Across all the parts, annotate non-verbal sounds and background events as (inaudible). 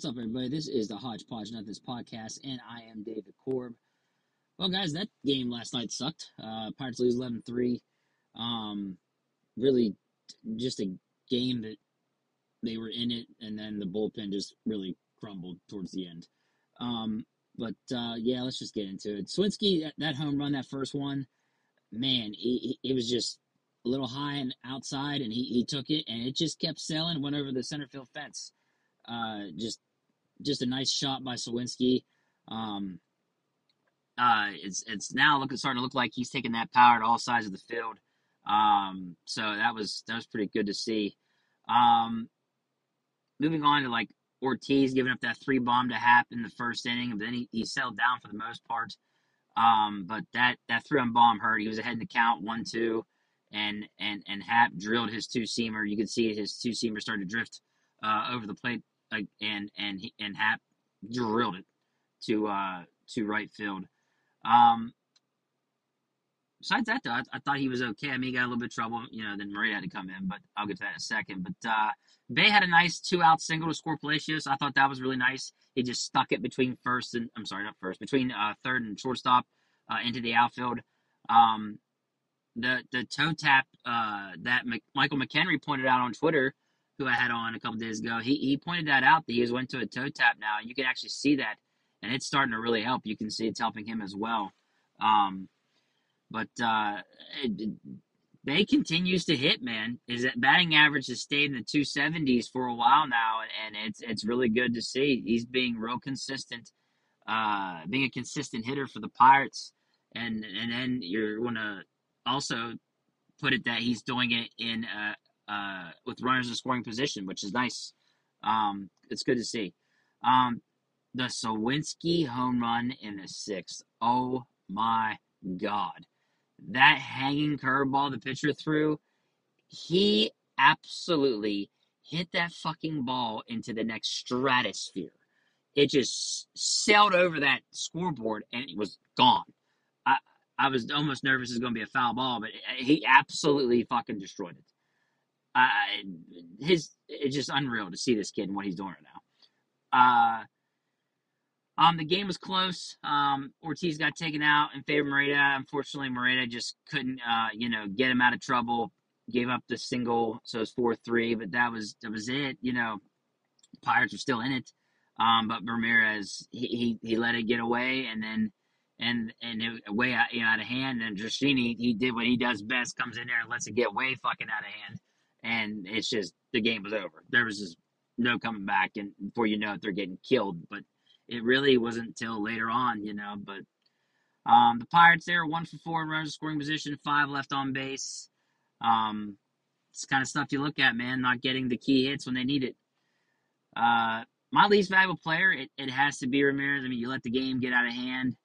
What's up, everybody? This is the Hodgepodge Nothings podcast, and I am David Korb. Well, guys, that game last night sucked. Uh, Pirates lose 11 3. Um, really, just a game that they were in it, and then the bullpen just really crumbled towards the end. Um, but uh, yeah, let's just get into it. Suwinski, that, that home run, that first one, man, it was just a little high and outside, and he, he took it, and it just kept sailing, went over the center field fence. Uh, just just a nice shot by Suwinski. Um, uh, it's it's now looking starting to look like he's taking that power to all sides of the field. Um, so that was that was pretty good to see. Um, moving on to like Ortiz giving up that three bomb to Happ in the first inning, but then he, he settled down for the most part. Um, but that that three on bomb hurt. He was ahead in the count one two, and and and Happ drilled his two seamer. You could see his two seamer started to drift uh, over the plate and and and Happ drilled it to uh, to right field. Um, besides that, though, I, I, thought he was okay. I mean, he got a little bit of trouble, you know. Then Murray had to come in, but I'll get to that in a second. But uh, Bae had a nice two-out single to score Palacios. I thought that was really nice. He just stuck it between first and I'm sorry, not first, between uh, third and shortstop uh, into the outfield. Um, the the toe tap uh, that M- Michael McHenry pointed out on Twitter who I had on a couple days ago, he, he pointed that out that he went to a toe tap now. and You can actually see that, and it's starting to really help. You can see it's helping him as well. Um, but uh, it, they continues to hit, man. That batting average has stayed in the two seventies for a while now, and it's it's really good to see. He's being real consistent, uh, being a consistent hitter for the Pirates, and and then you're gonna also put it that he's doing it in a, uh, with runners in scoring position, which is nice. Um, it's good to see. Um, the Suwinski home run in the sixth. Oh my God. That hanging curveball the pitcher threw, he absolutely hit that fucking ball into the next stratosphere. It just sailed over that scoreboard and it was gone. I, I was almost nervous it was going to be a foul ball, but he absolutely fucking destroyed it. Uh, his it's just unreal to see this kid and what he's doing right now. Uh, um, the game was close. Um, Ortiz got taken out in favor of Moreta. Unfortunately, Moreta just couldn't, uh, you know, get him out of trouble. Gave up the single, so it's four three. But that was that was it. You know, Pirates were still in it. Um, but Ramirez he, he, he let it get away, and then and and it, way out, you know, out of hand. And Dratini he did what he does best, comes in there and lets it get way fucking out of hand and it's just the game was over. There was just no coming back, and before you know it, they're getting killed. But it really wasn't until later on, you know. But um, the Pirates there, one for four in runners scoring position, five left on base. Um, it's kind of stuff you look at, man. Not getting the key hits when they need it. Uh, my least valuable player, it, it has to be Ramirez. I mean, you let the game get out of hand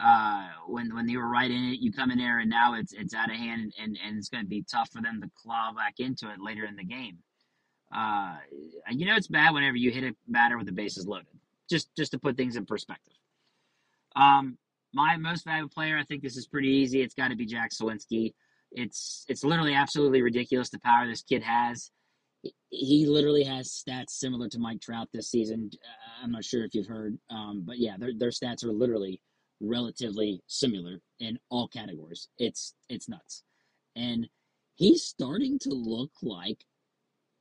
uh, when when they were right in it, you come in there and now it's it's out of hand and, and it's going to be tough for them to claw back into it later in the game. Uh, you know it's bad whenever you hit a batter with the bases loaded. Just just to put things in perspective. Um, my most valuable player, I think this is pretty easy. It's got to be Jack Suwinski. It's it's literally absolutely ridiculous the power this kid has. He literally has stats similar to Mike Trout this season. I'm not sure if you've heard, um, but yeah, their their stats are literally relatively similar in all categories. It's it's nuts. And he's starting to look like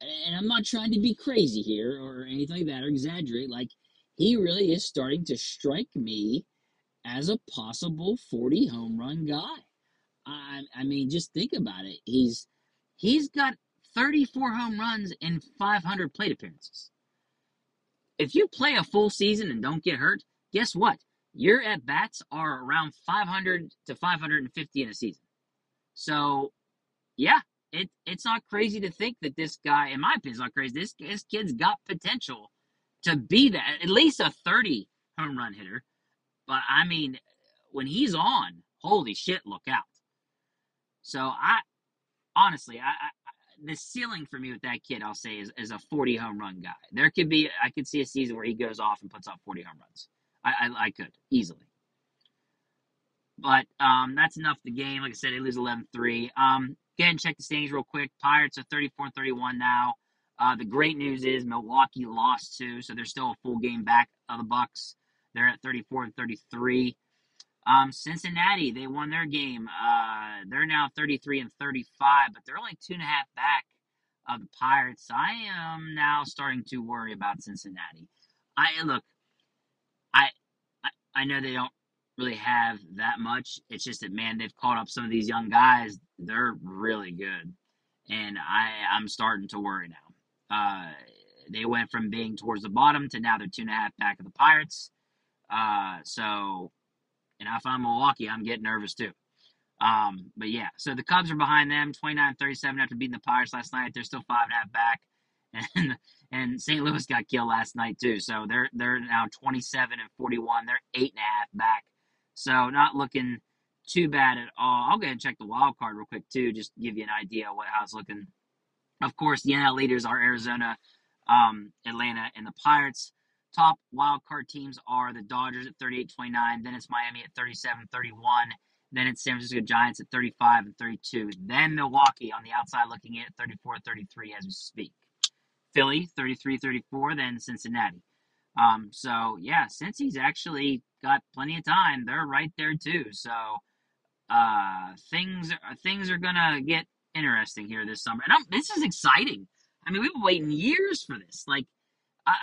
and I'm not trying to be crazy here or anything like that or exaggerate, like he really is starting to strike me as a possible 40 home run guy. I I mean just think about it. He's he's got 34 home runs in 500 plate appearances. If you play a full season and don't get hurt, guess what? Your at bats are around 500 to 550 in a season. So, yeah, it it's not crazy to think that this guy, in my opinion, is not crazy. This this kid's got potential to be that at least a 30 home run hitter. But I mean, when he's on, holy shit, look out. So I honestly, I, I the ceiling for me with that kid, I'll say, is, is a 40 home run guy. There could be, I could see a season where he goes off and puts up 40 home runs. I, I, I could easily. But um, that's enough the game. Like I said, they lose 11 3. Um, and check the standings real quick. Pirates are 34 31 now. Uh, the great news is Milwaukee lost two, so they're still a full game back of the Bucks. They're at 34 and 33. Um, Cincinnati, they won their game. Uh, they're now 33 and 35, but they're only two and a half back of the Pirates. I am now starting to worry about Cincinnati. I look, I, know they don't really have that much. It's just that man, they've caught up some of these young guys. They're really good, and I I'm starting to worry now. Uh, they went from being towards the bottom to now they're two and a half back of the Pirates. Uh, so, and if I'm Milwaukee, I'm getting nervous too. Um, but yeah, so the Cubs are behind them 29 37 after beating the Pirates last night. They're still five and a half back. (laughs) And and St. Louis got killed last night too. So they're they're now 27 and 41. They're eight and a half back. So not looking too bad at all. I'll go ahead and check the wild card real quick too, just to give you an idea what how it's looking. Of course, the NL leaders are Arizona, um, Atlanta, and the Pirates. Top wild card teams are the Dodgers at 38 29. Then it's Miami at 37 31. Then it's San Francisco Giants at 35 and 32. Then Milwaukee on the outside looking in at 34 33 as we speak. Philly 33 34. Then Cincinnati. Um, so yeah, since he's actually got plenty of time, they're right there too. So uh, things things are gonna get interesting here this summer, and I'm, this is exciting. I mean, we've been waiting years for this. Like, I,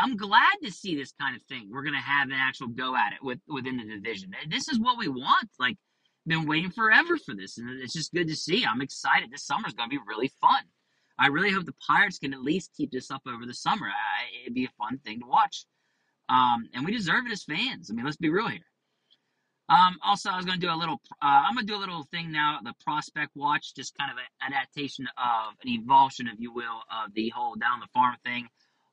I'm glad to see this kind of thing. We're gonna have an actual go at it with within the division. This is what we want. Like, been waiting forever for this, and it's just good to see. I'm excited. This summer's gonna be really fun. I really hope the Pirates can at least keep this up over the summer. I, it'd be a fun thing to watch, um, and we deserve it as fans. I mean, let's be real here. Um, also, I was going to do a little. Uh, I'm going to do a little thing now. The prospect watch, just kind of an adaptation of an evolution, if you will, of the whole down the farm thing.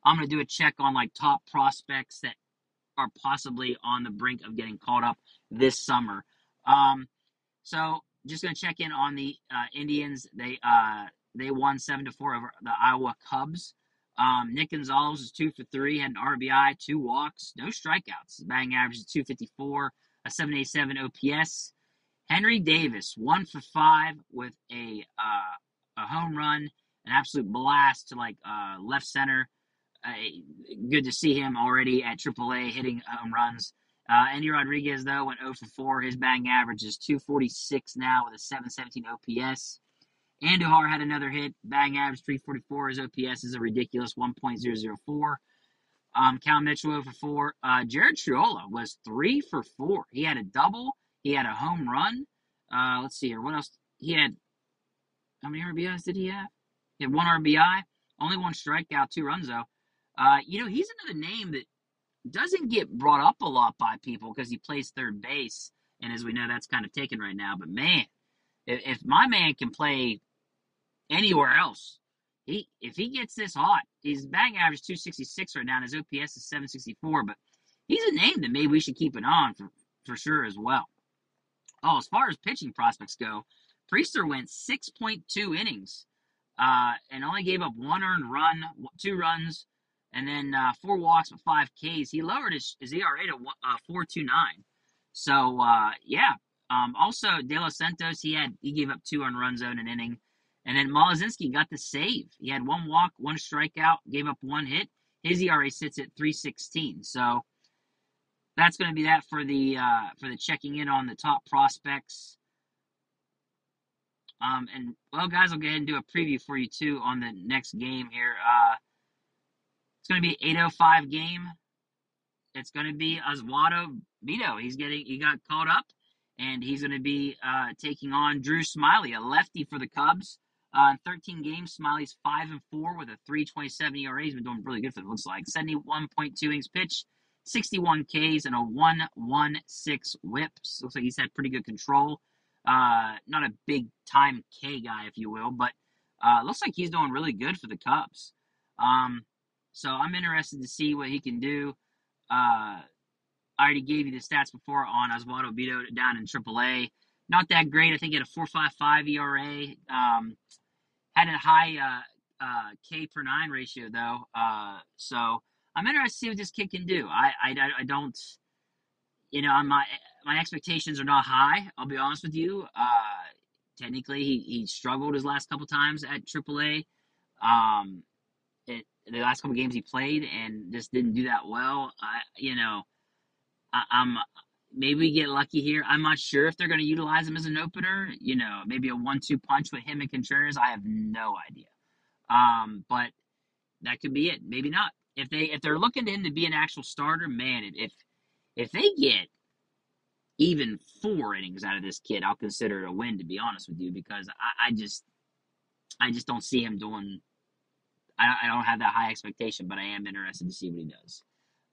I'm going to do a check on like top prospects that are possibly on the brink of getting caught up this summer. Um, so just going to check in on the uh, Indians. They uh, they won seven to four over the Iowa Cubs. Um, Nick Gonzales is two for three, had an RBI, two walks, no strikeouts. His batting average is 254 a 787 OPS. Henry Davis, one for five with a uh, a home run, an absolute blast to like uh, left center. Uh, good to see him already at AAA hitting home runs. Uh, Endy Rodriguez though went 0 for 4. His batting average is 246 now with a 717 OPS. Andujar had another hit, batting average 344. His OPS is a ridiculous 1.004. Um, Cal Mitchell for four. Uh, Jared Triolo was three for four. He had a double. He had a home run. Uh, let's see here. What else? He had how many RBIs did he have? He had one RBI, only one strikeout, two runs though. Uh, you know, he's another name that doesn't get brought up a lot by people because he plays third base, and as we know, that's kind of taken right now. But man, if, if my man can play anywhere else, he if he gets this hot, his batting average 266 right now, and his OPS is 764. But he's a name that maybe we should keep an eye on for, for sure as well. Oh, as far as pitching prospects go, Priester went 6.2 innings uh, and only gave up one earned run, two runs, and then uh, four walks with five Ks. He lowered his, his ERA to uh, 4.29. So uh, yeah. Um, also, De Los Santos, he had he gave up two earned runs in an inning. And then Molozinski got the save. He had one walk, one strikeout, gave up one hit. His ERA sits at 316. So that's going to be that for the uh, for the checking in on the top prospects. Um, and well, guys, I'll go ahead and do a preview for you too on the next game here. Uh, it's going to be 8:05 game. It's going to be Oswaldo Bido. He's getting he got caught up, and he's going to be uh, taking on Drew Smyly, a lefty for the Cubs. Uh, in 13 games, Smyly's 5 and 4 with a 327 ERA. He's been doing really good for it, looks like. 71.2 innings pitched, 61 Ks, and a 116 whips. Looks like he's had pretty good control. Uh, not a big time K guy, if you will, but uh, looks like he's doing really good for the Cubs. Um, so I'm interested to see what he can do. Uh, I already gave you the stats before on Oswaldo Bido down in AAA not that great. I think he had a 4.55 ERA. Um, had a high uh, uh, K per nine ratio though. Uh, so I'm interested to see what this kid can do. I, I, I don't, you know, my my expectations are not high. I'll be honest with you. Uh, technically, he, he struggled his last couple times at AAA. Um, it, the last couple games he played and just didn't do that well. I, you know, I, I'm maybe we get lucky here. I'm not sure if they're going to utilize him as an opener. You know, maybe a one-two punch with him and Contreras. I have no idea. Um, but that could be it. Maybe not. If they if they're looking to him to be an actual starter, man, if if they get even four innings out of this kid, I'll consider it a win. To be honest with you, because I, I just I just don't see him doing. I, I don't have that high expectation, but I am interested to see what he does.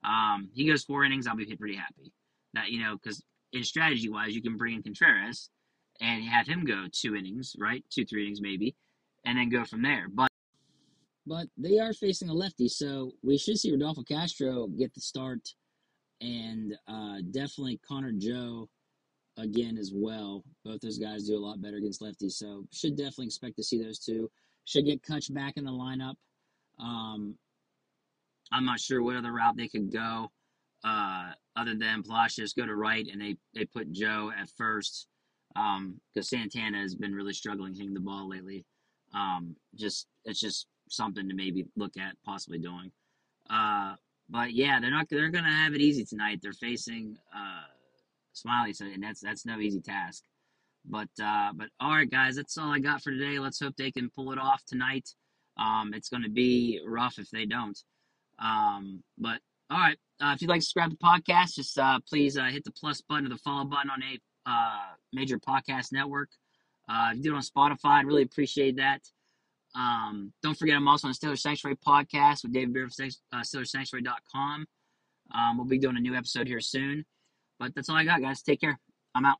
Um, he goes four innings, I'll be pretty happy. That you know, because in strategy wise, you can bring in Contreras and have him go two innings, right? Two, three innings maybe, and then go from there. But but they are facing a lefty, so we should see Rodolfo Castro get the start, and uh, definitely Connor Joe again as well. Both those guys do a lot better against lefties, so should definitely expect to see those two. Should get Kutch back in the lineup. Um, I'm not sure what other route they could go uh, other than Palacios go to right and they, they put Joe at first because um, Santana has been really struggling hitting the ball lately. Um, just it's just something to maybe look at possibly doing. Uh, but yeah, they're not they're gonna have it easy tonight. They're facing uh, Smyly, so and that's that's no easy task. But uh, but all right, guys, that's all I got for today. Let's hope they can pull it off tonight. Um, it's to be rough if they don't. Um, but all right, uh, if you'd like to subscribe to the podcast, just uh, please uh, hit the plus button or the follow button on a uh, major podcast network. Uh, if you do it on Spotify, I'd really appreciate that. Um, don't forget, I'm also on Steelers Sanctuary podcast with David Beer of uh. Um, we'll be doing a new episode here soon. But that's all I got, guys. Take care. I'm out.